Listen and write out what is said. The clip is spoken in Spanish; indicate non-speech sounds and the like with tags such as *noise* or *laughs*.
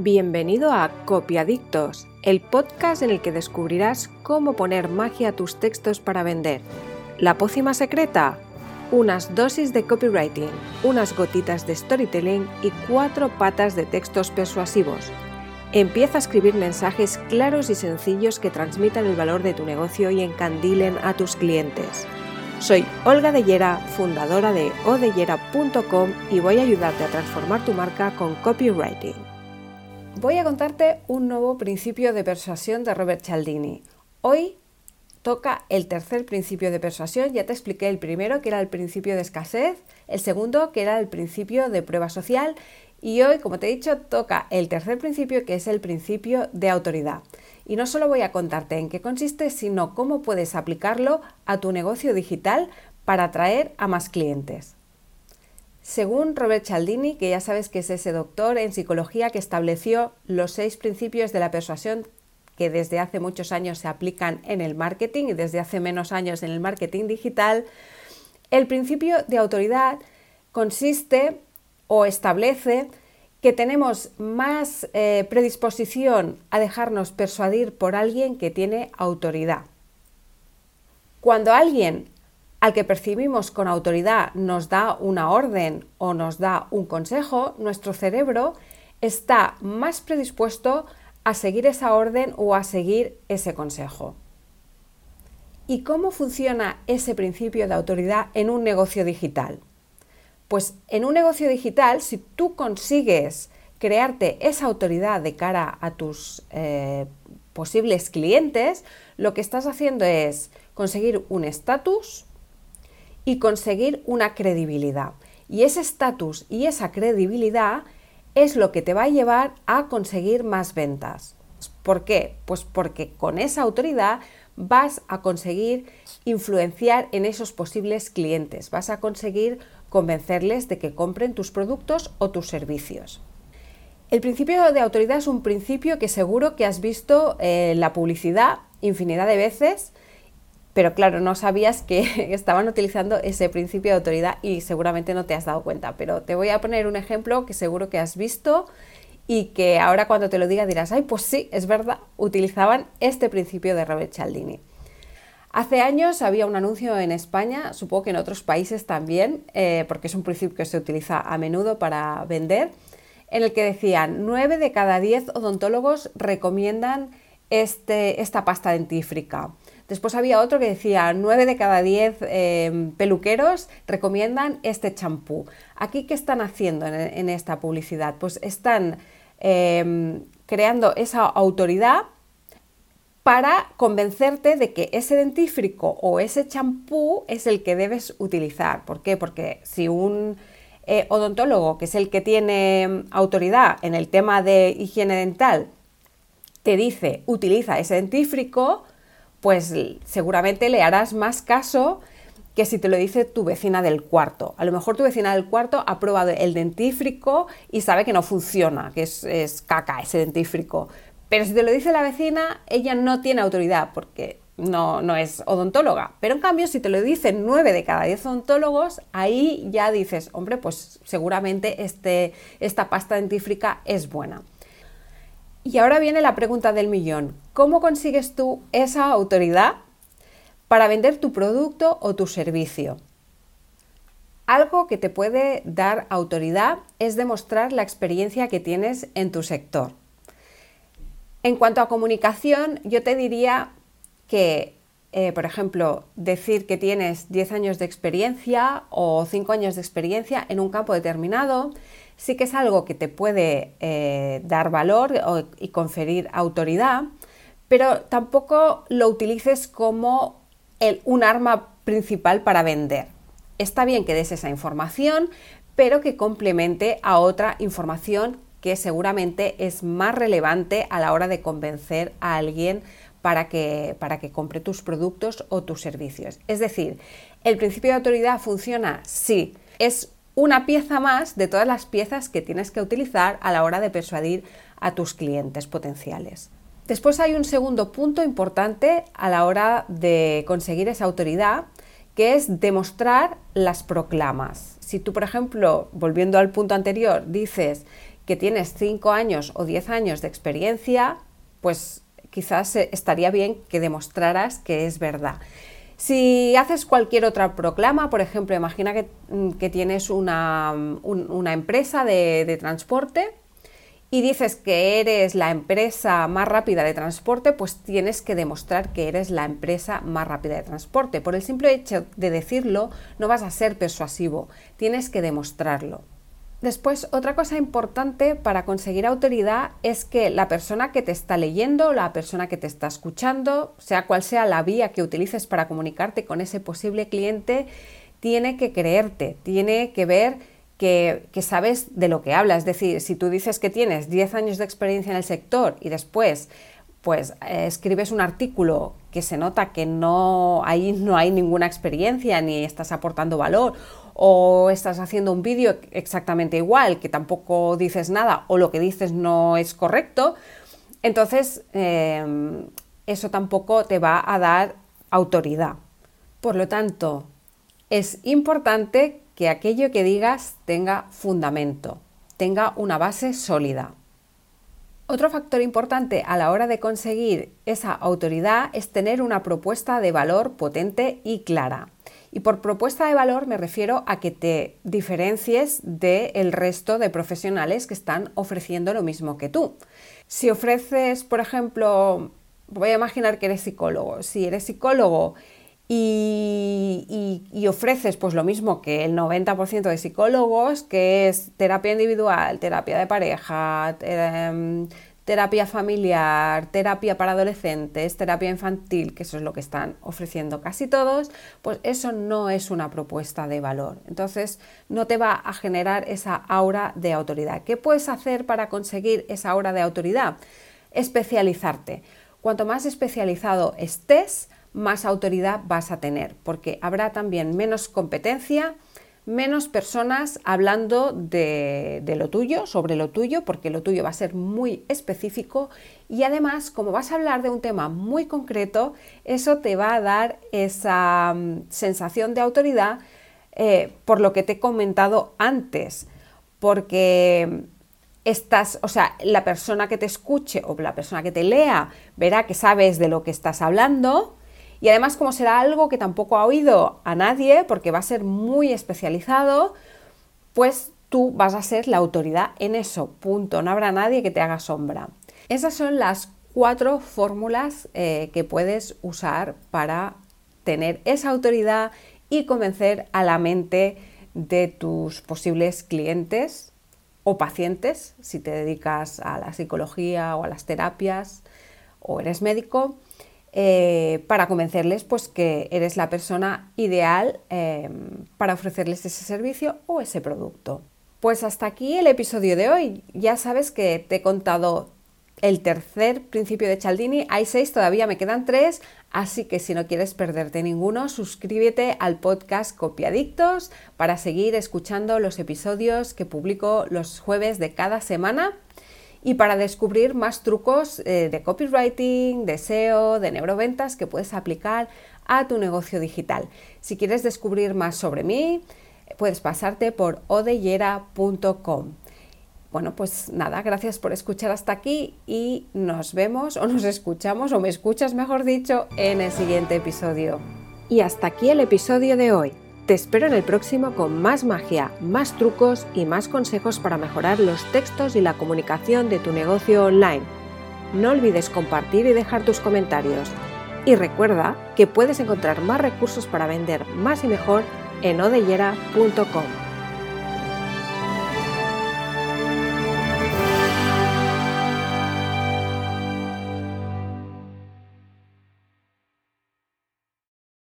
Bienvenido a Copiadictos, el podcast en el que descubrirás cómo poner magia a tus textos para vender. ¿La pócima secreta? Unas dosis de copywriting, unas gotitas de storytelling y cuatro patas de textos persuasivos. Empieza a escribir mensajes claros y sencillos que transmitan el valor de tu negocio y encandilen a tus clientes. Soy Olga Dellera, fundadora de odellera.com y voy a ayudarte a transformar tu marca con copywriting voy a contarte un nuevo principio de persuasión de Robert Cialdini. Hoy toca el tercer principio de persuasión. Ya te expliqué el primero, que era el principio de escasez, el segundo, que era el principio de prueba social, y hoy, como te he dicho, toca el tercer principio, que es el principio de autoridad. Y no solo voy a contarte en qué consiste, sino cómo puedes aplicarlo a tu negocio digital para atraer a más clientes. Según Robert Cialdini, que ya sabes que es ese doctor en psicología que estableció los seis principios de la persuasión que desde hace muchos años se aplican en el marketing y desde hace menos años en el marketing digital, el principio de autoridad consiste o establece que tenemos más eh, predisposición a dejarnos persuadir por alguien que tiene autoridad. Cuando alguien al que percibimos con autoridad nos da una orden o nos da un consejo, nuestro cerebro está más predispuesto a seguir esa orden o a seguir ese consejo. ¿Y cómo funciona ese principio de autoridad en un negocio digital? Pues en un negocio digital, si tú consigues crearte esa autoridad de cara a tus eh, posibles clientes, lo que estás haciendo es conseguir un estatus, y conseguir una credibilidad. Y ese estatus y esa credibilidad es lo que te va a llevar a conseguir más ventas. ¿Por qué? Pues porque con esa autoridad vas a conseguir influenciar en esos posibles clientes, vas a conseguir convencerles de que compren tus productos o tus servicios. El principio de autoridad es un principio que seguro que has visto en la publicidad infinidad de veces pero claro, no sabías que *laughs* estaban utilizando ese principio de autoridad y seguramente no te has dado cuenta. Pero te voy a poner un ejemplo que seguro que has visto y que ahora cuando te lo diga dirás, ay, pues sí, es verdad, utilizaban este principio de Robert Cialdini. Hace años había un anuncio en España, supongo que en otros países también, eh, porque es un principio que se utiliza a menudo para vender, en el que decían 9 de cada 10 odontólogos recomiendan este, esta pasta dentífrica. Después había otro que decía 9 de cada 10 em, peluqueros recomiendan este champú. Aquí, ¿qué están haciendo en, esta publicidad? Pues están em, creando esa autoridad para convencerte de que ese dentífrico o ese champú es el que debes utilizar. ¿Por qué? Porque si un eh, odontólogo, que es el que tiene em, autoridad en el tema de higiene dental, te dice utiliza ese dentífrico, pues seguramente le harás más caso que si te lo dice tu vecina del cuarto. A lo mejor tu vecina del cuarto ha probado el dentífrico y sabe que no funciona, que es, caca ese dentífrico. Pero si te lo dice la vecina, ella no tiene autoridad porque no, no es odontóloga. Pero en cambio, si te lo dicen 9 de cada 10 odontólogos, ahí ya dices, hombre, pues seguramente este, esta pasta dentífrica es buena. Y ahora viene la pregunta del millón. ¿Cómo consigues tú esa autoridad para vender tu producto o tu servicio? Algo que te puede dar autoridad es demostrar la experiencia que tienes en tu sector. En cuanto a comunicación, yo te diría que, eh, por ejemplo, decir que tienes 10 años de experiencia o 5 años de experiencia en un campo determinado sí que es algo que te puede eh, dar valor y conferir autoridad, pero tampoco lo utilices como un arma principal para vender. Está bien que des esa información, pero que complemente a otra información que seguramente es más relevante a la hora de convencer a alguien para que, para que compre tus productos o tus servicios. Es decir, ¿el principio de autoridad funciona? Sí, es una pieza más de todas las piezas que tienes que utilizar a la hora de persuadir a tus clientes potenciales. Después hay un segundo punto importante a la hora de conseguir esa autoridad, que es demostrar las proclamas. Si tú, por ejemplo, volviendo al punto anterior, dices que tienes 5 años o 10 años de experiencia, pues quizás eh, estaría bien que demostraras que es verdad. Si haces cualquier otra proclama, por ejemplo, imagina que, mm, tienes una, empresa de, transporte y dices que eres la empresa más rápida de transporte, pues tienes que demostrar que eres la empresa más rápida de transporte. Por el simple hecho de decirlo, no vas a ser persuasivo, tienes que demostrarlo. Después, otra cosa importante para conseguir autoridad es que la persona que te está leyendo, la persona que te está escuchando, sea cual sea la vía que utilices para comunicarte con ese posible cliente, tiene que creerte, tiene que ver que, sabes de lo que hablas. Es decir, si tú dices que tienes 10 años de experiencia en el sector y después pues eh, escribes un artículo que se nota que no ahí no hay ninguna experiencia ni estás aportando valor o estás haciendo un vídeo exactamente igual, que tampoco dices nada o lo que dices no es correcto, entonces em, eso tampoco te va a dar autoridad. Por lo tanto, es importante que aquello que digas tenga fundamento, tenga una base sólida. Otro factor importante a la hora de conseguir esa autoridad es tener una propuesta de valor potente y clara. Y por propuesta de valor me refiero a que te diferencies del resto de profesionales que están ofreciendo lo mismo que tú. Si ofreces, por ejemplo, voy a imaginar que eres psicólogo, si eres psicólogo y, ofreces pues lo mismo que el 90% de psicólogos, que es terapia individual, terapia de pareja, em, terapia familiar, terapia para adolescentes, terapia infantil, que eso es lo que están ofreciendo casi todos, pues eso no es una propuesta de valor. Entonces no te va a generar esa aura de autoridad. ¿Qué puedes hacer para conseguir esa aura de autoridad? Especializarte. Cuanto más especializado estés, más autoridad vas a tener, porque habrá también menos competencia, menos personas hablando de, lo tuyo, sobre lo tuyo, porque lo tuyo va a ser muy específico. Y además, como vas a hablar de un tema muy concreto, eso te va a dar esa mm, sensación de autoridad eh, por lo que te he comentado antes, porque estás, o sea, la persona que te escuche o la persona que te lea verá que sabes de lo que estás hablando y además, como será algo que tampoco ha oído a nadie, porque va a ser muy especializado, pues tú vas a ser la autoridad en eso, punto. No habrá nadie que te haga sombra. Esas son las cuatro fórmulas eh, que puedes usar para tener esa autoridad y convencer a la mente de tus posibles clientes o pacientes, si te dedicas a la psicología o a las terapias o eres médico, eh, para convencerles pues, que eres la persona ideal em, para ofrecerles ese servicio o ese producto. Pues hasta aquí el episodio de hoy. Ya sabes que te he contado el tercer principio de Cialdini. Hay seis, todavía me quedan tres, así que si no quieres perderte ninguno, suscríbete al podcast Copiadictos para seguir escuchando los episodios que publico los jueves de cada semana y para descubrir más trucos eh, de copywriting, de SEO, de neuroventas que puedes aplicar a tu negocio digital. Si quieres descubrir más sobre mí, puedes pasarte por odeyera.com. Bueno, pues nada, gracias por escuchar hasta aquí y nos vemos o nos escuchamos o me escuchas mejor dicho en el siguiente episodio. Y hasta aquí el episodio de hoy. Te espero en el próximo con más magia, más trucos y más consejos para mejorar los textos y la comunicación de tu negocio online. No olvides compartir y dejar tus comentarios. Y recuerda que puedes encontrar más recursos para vender más y mejor en odellera.com.